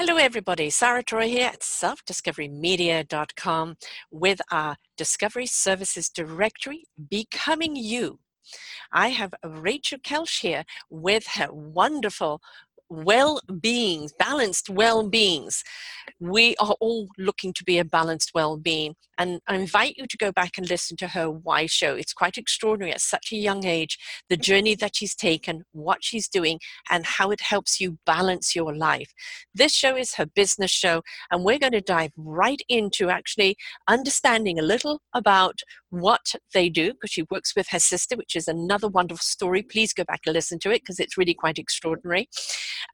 Hello, everybody. Sarah Troy here at selfdiscoverymedia.com with our Discovery Services Directory, Becoming You. I have Rachel Kelsch here with her wonderful well beings, balanced well beings. We are all looking to be a balanced well being. And I invite you to go back and listen to her Why show. It's quite extraordinary at such a young age, the mm-hmm. journey that she's taken, what she's doing, and how it helps you balance your life. This show is her business show, and we're going to dive right into actually understanding a little about what they do because she works with her sister, which is another wonderful story. Please go back and listen to it because it's really quite extraordinary.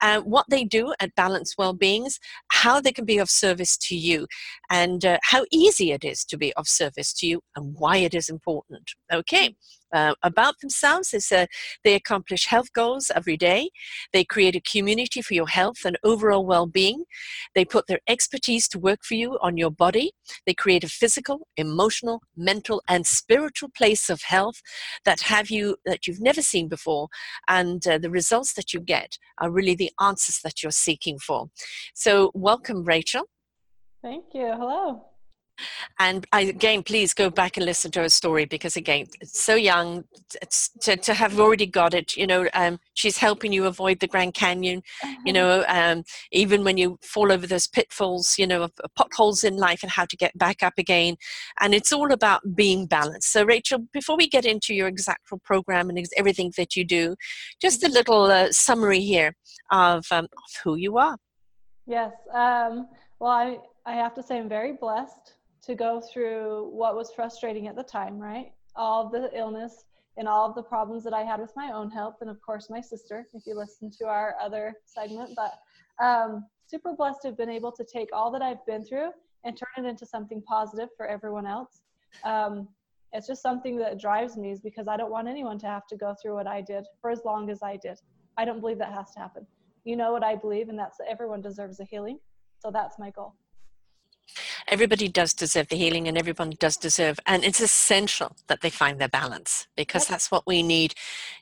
Uh, what they do at Balanced Wellbeings, how they can be of service to you, and uh, how easy it is to be of service to you and why it is important. Okay, uh, about themselves is uh, they accomplish health goals every day. They create a community for your health and overall well being. They put their expertise to work for you on your body. They create a physical, emotional, mental, and spiritual place of health that have you that you've never seen before. And uh, the results that you get are really the answers that you're seeking for. So, welcome, Rachel. Thank you. Hello. And I, again, please go back and listen to her story because, again, it's so young it's, to, to have already got it. You know, um, she's helping you avoid the Grand Canyon. You uh-huh. know, um, even when you fall over those pitfalls, you know, potholes in life and how to get back up again. And it's all about being balanced. So, Rachel, before we get into your exact program and everything that you do, just a little uh, summary here of, um, of who you are. Yes. Um, well, I, I have to say I'm very blessed to go through what was frustrating at the time, right? All the illness and all of the problems that I had with my own health, and of course, my sister, if you listen to our other segment. But um, super blessed to have been able to take all that I've been through and turn it into something positive for everyone else. Um, it's just something that drives me is because I don't want anyone to have to go through what I did for as long as I did. I don't believe that has to happen. You know what I believe, and that's that everyone deserves a healing. So that's my goal everybody does deserve the healing and everyone does deserve and it's essential that they find their balance because that's what we need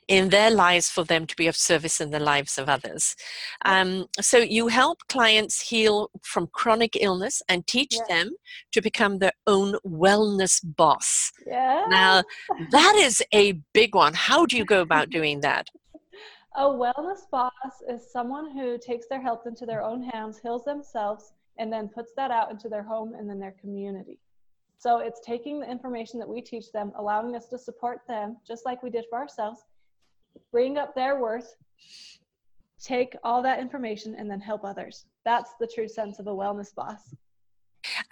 in their lives for them to be of service in the lives of others. Um, so you help clients heal from chronic illness and teach them to become their own wellness boss. Yeah. now that is a big one. How do you go about doing that? A wellness boss is someone who takes their health into their own hands heals themselves and then puts that out into their home and then their community. So it's taking the information that we teach them, allowing us to support them, just like we did for ourselves, bring up their worth, take all that information, and then help others. That's the true sense of a wellness boss.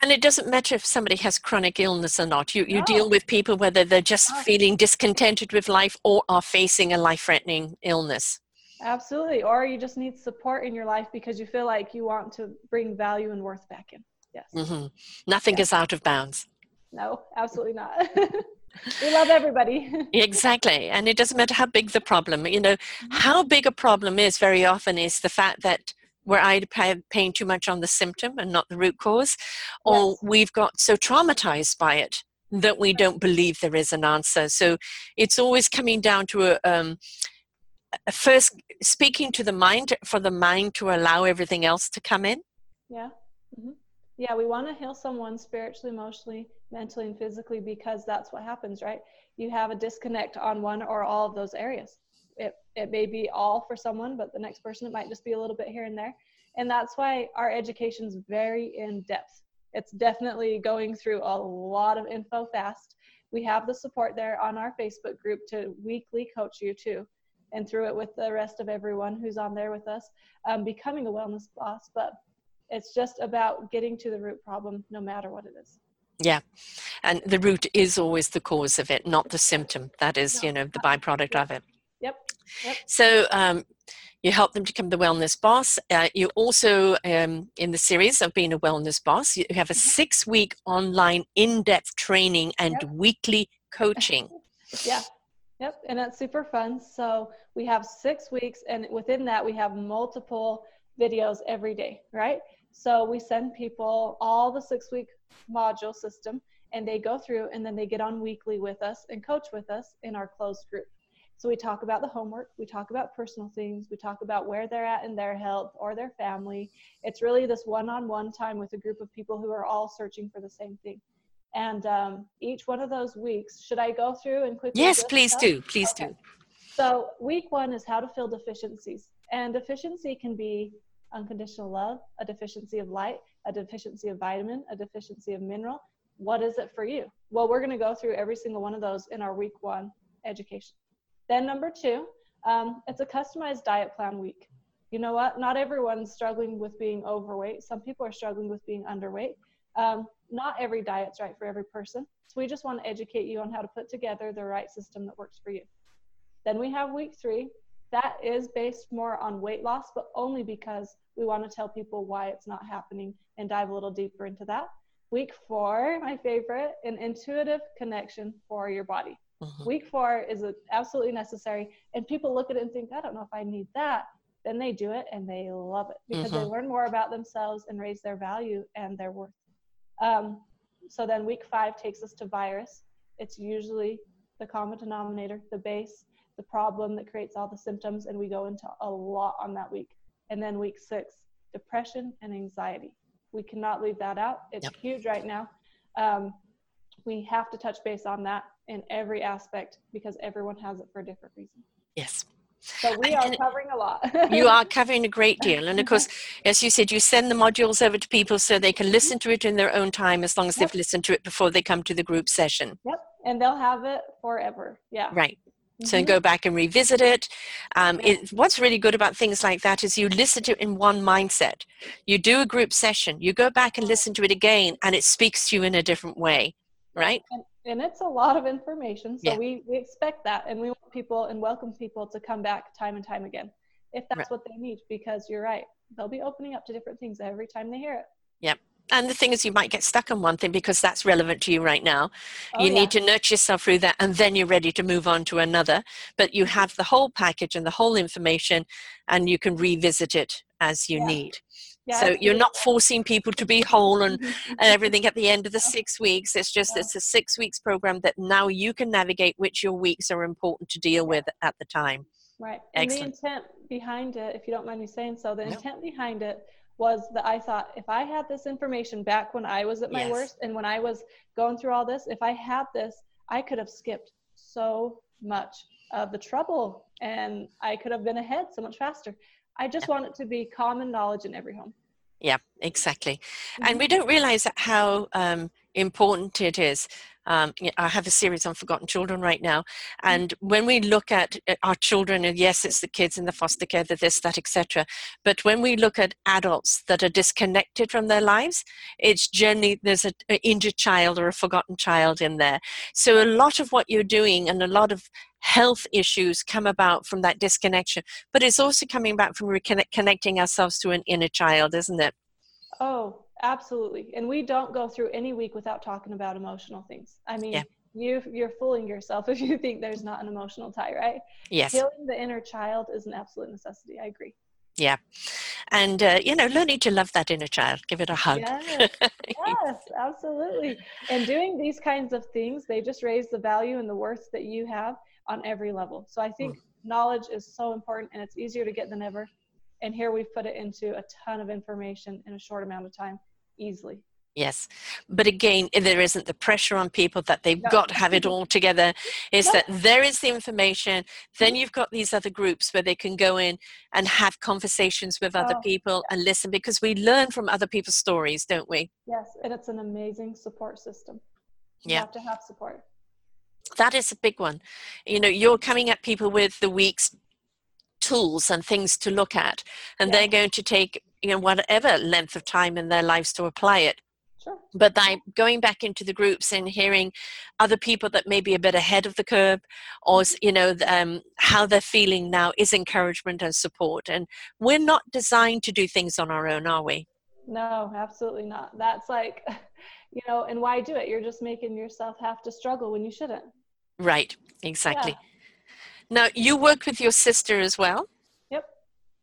And it doesn't matter if somebody has chronic illness or not. You, you no. deal with people whether they're just feeling discontented with life or are facing a life threatening illness. Absolutely. Or you just need support in your life because you feel like you want to bring value and worth back in. Yes. Mm-hmm. Nothing is out of bounds. No, absolutely not. we love everybody. exactly. And it doesn't matter how big the problem, you know, mm-hmm. how big a problem is very often is the fact that we're either paying too much on the symptom and not the root cause, or yes. we've got so traumatized by it that we don't believe there is an answer. So it's always coming down to a, um, first speaking to the mind for the mind to allow everything else to come in? Yeah. Mm-hmm. yeah we want to heal someone spiritually emotionally mentally and physically because that's what happens right? You have a disconnect on one or all of those areas. It, it may be all for someone but the next person it might just be a little bit here and there. And that's why our education is very in depth. It's definitely going through a lot of info fast. We have the support there on our facebook group to weekly coach you too and through it with the rest of everyone who's on there with us, um, becoming a wellness boss. But it's just about getting to the root problem, no matter what it is. Yeah. And the root is always the cause of it, not the symptom. That is, no. you know, the byproduct yep. of it. Yep. yep. So, um, you help them become the wellness boss. Uh, you also, um, in the series of being a wellness boss, you have a mm-hmm. six week online in depth training and yep. weekly coaching. yeah. Yep, and it's super fun. So we have six weeks, and within that, we have multiple videos every day, right? So we send people all the six week module system, and they go through, and then they get on weekly with us and coach with us in our closed group. So we talk about the homework, we talk about personal things, we talk about where they're at in their health or their family. It's really this one on one time with a group of people who are all searching for the same thing. And um, each one of those weeks, should I go through and quickly? Yes, please do. Please okay. do. So, week one is how to fill deficiencies. And deficiency can be unconditional love, a deficiency of light, a deficiency of vitamin, a deficiency of mineral. What is it for you? Well, we're going to go through every single one of those in our week one education. Then, number two, um, it's a customized diet plan week. You know what? Not everyone's struggling with being overweight. Some people are struggling with being underweight. Um, not every diet's right for every person. So we just want to educate you on how to put together the right system that works for you. Then we have week three. That is based more on weight loss, but only because we want to tell people why it's not happening and dive a little deeper into that. Week four, my favorite, an intuitive connection for your body. Mm-hmm. Week four is absolutely necessary. And people look at it and think, I don't know if I need that. Then they do it and they love it because mm-hmm. they learn more about themselves and raise their value and their worth. Um, so then week five takes us to virus. It's usually the common denominator, the base, the problem that creates all the symptoms, and we go into a lot on that week. And then week six, depression and anxiety. We cannot leave that out. It's yep. huge right now. Um, we have to touch base on that in every aspect because everyone has it for a different reason. Yes. So we are covering a lot. you are covering a great deal. And of course, as you said, you send the modules over to people so they can listen to it in their own time as long as yep. they've listened to it before they come to the group session. Yep. And they'll have it forever. Yeah. Right. So mm-hmm. go back and revisit it. Um, it. What's really good about things like that is you listen to it in one mindset. You do a group session, you go back and listen to it again, and it speaks to you in a different way, right? And, and it's a lot of information, so yeah. we, we expect that, and we want people and welcome people to come back time and time again if that's right. what they need. Because you're right, they'll be opening up to different things every time they hear it. Yep and the thing is you might get stuck on one thing because that's relevant to you right now oh, you yeah. need to nurture yourself through that and then you're ready to move on to another but you mm-hmm. have the whole package and the whole information and you can revisit it as you yeah. need yeah, so you're not forcing people to be whole and, mm-hmm. and everything at the end of the six weeks. It's just it's a six weeks program that now you can navigate which your weeks are important to deal with at the time. Right Excellent. and the intent behind it if you don't mind me saying so the intent behind it was that I thought if I had this information back when I was at my yes. worst and when I was going through all this, if I had this, I could have skipped so much of the trouble and I could have been ahead so much faster. I just want it to be common knowledge in every home. Yeah, exactly. Mm-hmm. And we don't realize how um, important it is um, I have a series on forgotten children right now, mm-hmm. and when we look at our children, and yes, it's the kids in the foster care, the this, that, etc. But when we look at adults that are disconnected from their lives, it's generally there's an injured child or a forgotten child in there. So a lot of what you're doing and a lot of health issues come about from that disconnection, but it's also coming back from reconnecting ourselves to an inner child, isn't it? Oh, Absolutely. And we don't go through any week without talking about emotional things. I mean, yeah. you you're fooling yourself if you think there's not an emotional tie, right? Yes. Healing the inner child is an absolute necessity. I agree. Yeah. And, uh, you know, learning to love that inner child, give it a hug. Yes, yes, absolutely. And doing these kinds of things, they just raise the value and the worth that you have on every level. So I think mm. knowledge is so important and it's easier to get than ever. And here we've put it into a ton of information in a short amount of time easily. Yes. But again, there isn't the pressure on people that they've no. got to have it all together. Is no. that there is the information, then you've got these other groups where they can go in and have conversations with other oh, people and listen because we learn from other people's stories, don't we? Yes, and it's an amazing support system. You yeah. have to have support. That is a big one. You know, you're coming at people with the week's tools and things to look at, and yeah. they're going to take you know whatever length of time in their lives to apply it Sure. But by going back into the groups and hearing other people that may be a bit ahead of the curve, or you know um, how they're feeling now, is encouragement and support. And we're not designed to do things on our own, are we? No, absolutely not. That's like, you know, and why do it? You're just making yourself have to struggle when you shouldn't. Right. Exactly. Yeah. Now you work with your sister as well. Yep.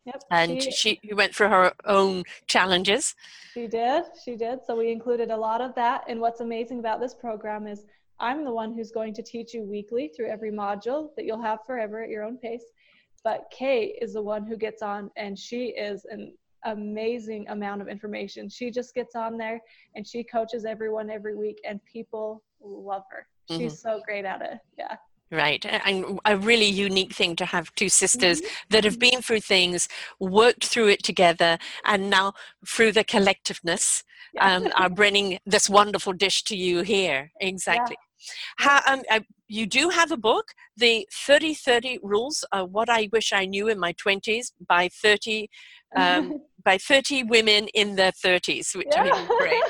yep And she, she went through her own challenges. She did. She did. So we included a lot of that. And what's amazing about this program is I'm the one who's going to teach you weekly through every module that you'll have forever at your own pace. But Kate is the one who gets on, and she is an amazing amount of information. She just gets on there and she coaches everyone every week, and people love her. She's mm-hmm. so great at it. Yeah. Right. And a really unique thing to have two sisters mm-hmm. that have been through things, worked through it together, and now through the collectiveness yeah. um, are bringing this wonderful dish to you here. Exactly. Yeah. How, um, I, you do have a book, the 30 30 rules, uh, what I wish I knew in my 20s by 30 um, by 30 women in their 30s, which yeah. I mean, great.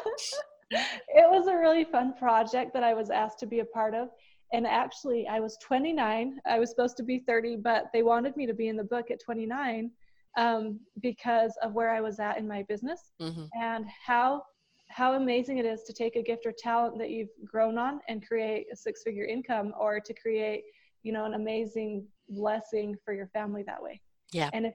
it was a really fun project that I was asked to be a part of. And actually, I was 29. I was supposed to be 30, but they wanted me to be in the book at 29 um, because of where I was at in my business mm-hmm. and how how amazing it is to take a gift or talent that you've grown on and create a six figure income or to create you know an amazing blessing for your family that way yeah and if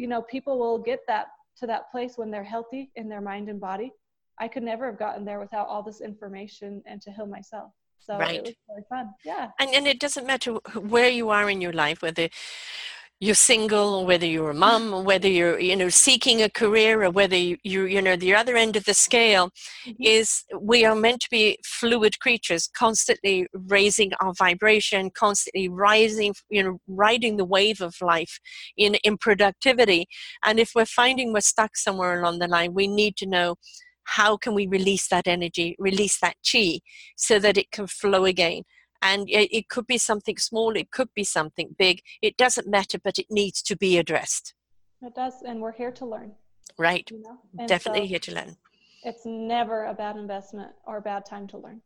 you know people will get that to that place when they're healthy in their mind and body. I could never have gotten there without all this information and to heal myself. So right. it was really fun. Yeah. And, and it doesn't matter where you are in your life whether you're single or whether you're a mom or whether you're you know seeking a career or whether you you, you know the other end of the scale mm-hmm. is we are meant to be fluid creatures constantly raising our vibration constantly rising you know riding the wave of life in in productivity and if we're finding we're stuck somewhere along the line we need to know how can we release that energy release that chi so that it can flow again and it, could be something small it could be something big it doesn't matter but it needs to be addressed it does and we're here to learn right you know? definitely so here to learn it's never a bad investment or a bad time to learn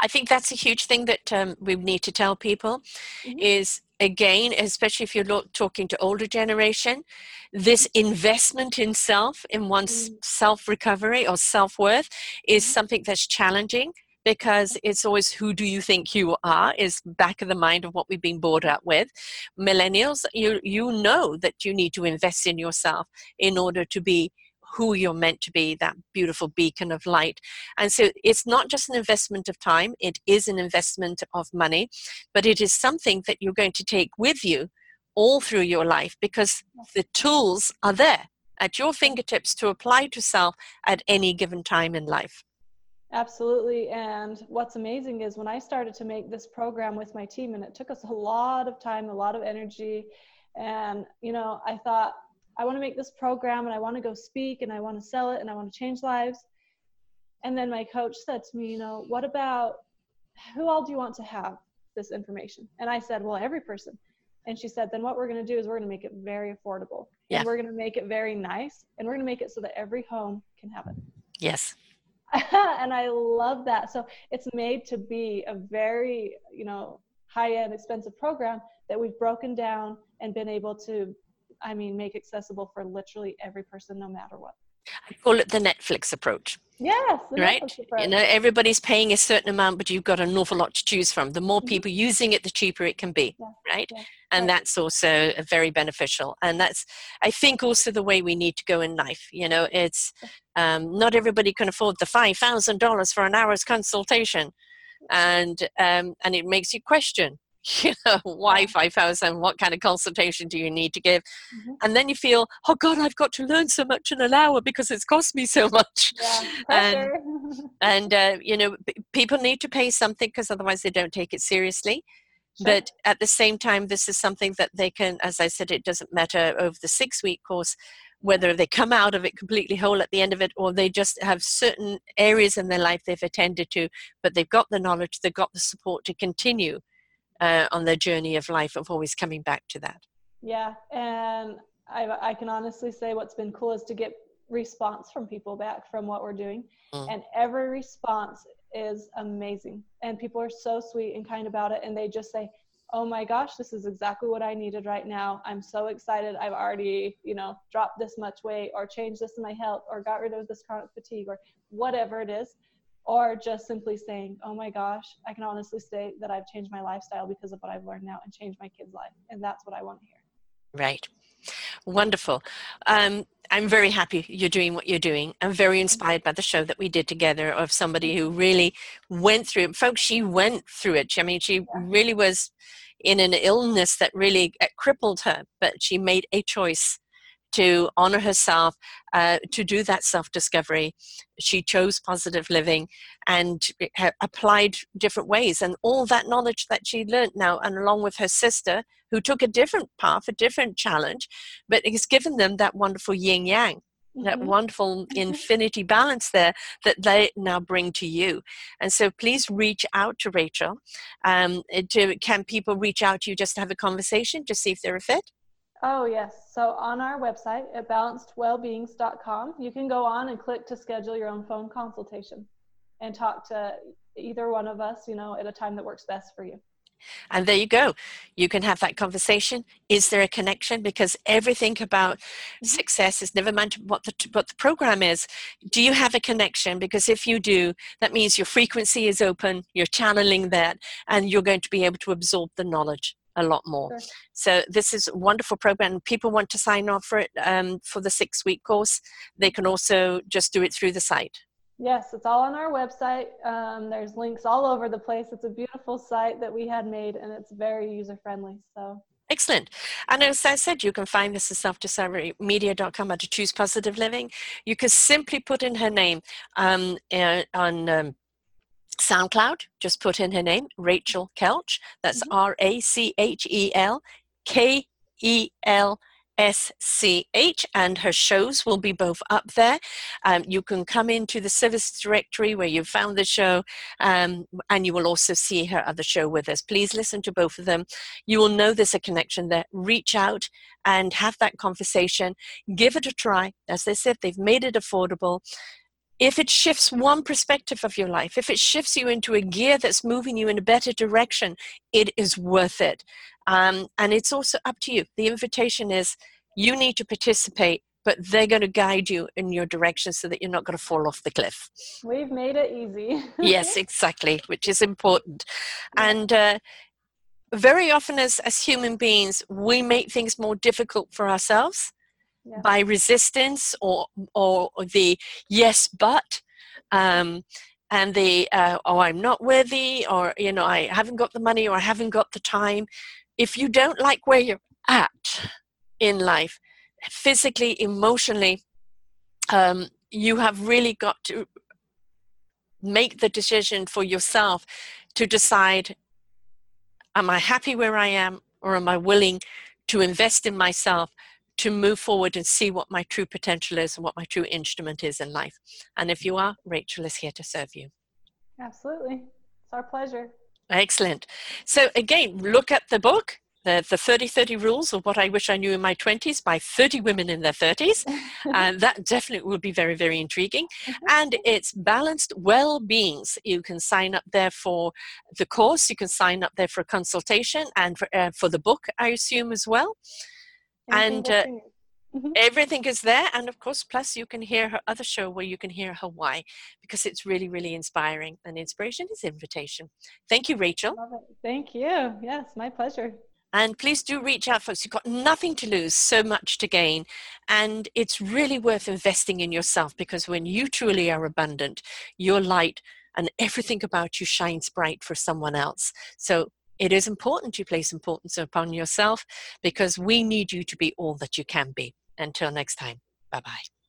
I think that's a huge thing that um, we need to tell people mm-hmm. is again, especially if you're talking to older generation, this investment in self, in one's mm-hmm. self recovery or self worth, is mm-hmm. something that's challenging because it's always who do you think you are is back of the mind of what we've been brought up with. Millennials you you know that you need to invest in yourself in order to be who you're meant to be that beautiful beacon of light. And so it's not just an investment of time it is an investment of money but it is something that you're going to take with you all through your life because the tools are there at your fingertips to apply to self at any given time in life Absolutely. And what's amazing is when I started to make this program with my team, and it took us a lot of time, a lot of energy. And, you know, I thought, I want to make this program and I want to go speak and I want to sell it and I want to change lives. And then my coach said to me, you know, what about who all do you want to have this information? And I said, well, every person. And she said, then what we're going to do is we're going to make it very affordable. Yeah. And we're going to make it very nice. And we're going to make it so that every home can have it. Yes. and I love that. So it's made to be a very, you know, high end, expensive program that we've broken down and been able to, I mean, make accessible for literally every person, no matter what. I call it the Netflix approach. Yes, right. You know, everybody's paying a certain amount, but you've got an awful lot to choose from. The more mm-hmm. people using it, the cheaper it can be, yeah. right? Yeah. And that's also very beneficial. And that's, I think, also the way we need to go in life. You know, it's um, not everybody can afford the five thousand dollars for an hour's consultation, and um, and it makes you question you know why 5000 what kind of consultation do you need to give? Mm-hmm. and then you feel oh god i've got to learn so much in an hour because it's cost me so much. Yeah, and, and uh, you know people need to pay something because otherwise they don't take it seriously. Sure. but at the same time this is something that they can as i said it doesn't matter over the six week course whether they come out of it completely whole at the end of it or they just have certain areas in their life they've attended to but they've got the knowledge they've got the support to continue uh, on their journey of life of always coming back to that. Yeah, and I, I can honestly say what's been cool is to get response from people back from what we're doing, mm. and every response is amazing, and people are so sweet and kind about it, and they just say, "Oh my gosh, this is exactly what I needed right now. I'm so excited. I've already, you know, dropped this much weight, or changed this in my health, or got rid of this chronic fatigue, or whatever it is." Or just simply saying, oh my gosh, I can honestly say that I've changed my lifestyle because of what I've learned now and changed my kid's life. And that's what I want to hear. Right. Wonderful. Um, I'm very happy you're doing what you're doing. I'm very inspired by the show that we did together of somebody who really went through it. Folks, she went through it. I mean, she yeah. really was in an illness that really uh, crippled her, but she made a choice to honor herself, uh, to do that self discovery. She chose positive living and applied different ways. And all that knowledge that she learned now, and along with her sister, who took a different path, a different challenge, but has given them that wonderful yin yang. Mm-hmm. That wonderful mm-hmm. infinity balance there that they now bring to you. And so please reach out to Rachel. Um, to, can people reach out to you just to have a conversation to see if they're a fit? Oh, yes. So on our website at balancedwellbeings.com, you can go on and click to schedule your own phone consultation and talk to either one of us, you know, at a time that works best for you. And there you go. You can have that conversation. Is there a connection? Because everything about mm-hmm. success is never mind what the what the program is. Do you have a connection? Because if you do, that means your frequency is open. You're channeling that, and you're going to be able to absorb the knowledge a lot more. Sure. So this is a wonderful program. People want to sign up for it um, for the six week course. They can also just do it through the site. Yes, it's all on our website. Um, there's links all over the place. It's a beautiful site that we had made, and it's very user friendly. So Excellent. And as I said, you can find this at selfdiscoverymedia.com under Choose Positive Living. You can simply put in her name um, uh, on um, SoundCloud, just put in her name, Rachel Kelsch. That's mm-hmm. R A C H E L K E L S C H, and her shows will be both up there. Um, you can come into the service directory where you found the show, um, and you will also see her other show with us. Please listen to both of them. You will know there's a connection there. Reach out and have that conversation. Give it a try. As they said, they've made it affordable if it shifts one perspective of your life, if it shifts you into a gear that's moving you in a better direction, it is worth it. Um, and it's also up to you. The invitation is you need to participate, but they're going to guide you in your direction so that you're not going to fall off the cliff. We've made it easy. yes, exactly, which is important. And uh, very often, as, as human beings, we make things more difficult for ourselves yeah. by resistance or or the yes but um, and the uh, oh i'm not worthy or you know i haven't got the money or i haven't got the time if you don't like where you're at in life physically emotionally um, you have really got to make the decision for yourself to decide am i happy where i am or am i willing to invest in myself to move forward and see what my true potential is and what my true instrument is in life. And if you are, Rachel is here to serve you. Absolutely. It's our pleasure. Excellent. So, again, look at the book. The, the 30 30 rules of what I wish I knew in my 20s by 30 women in their 30s. and that definitely will be very, very intriguing. And it's balanced well beings. You can sign up there for the course, you can sign up there for a consultation and for, uh, for the book, I assume, as well and uh, mm-hmm. everything is there and of course plus you can hear her other show where you can hear her why because it's really really inspiring and inspiration is invitation. Thank you rachel. Thank you. Yes my pleasure. And please do reach out folks. You've got nothing to lose so much to gain and it's really worth investing in yourself because when you truly are abundant your light and everything about you shines bright for someone else. So it is important you place importance upon yourself because we need you to be all that you can be. Until next time, bye bye.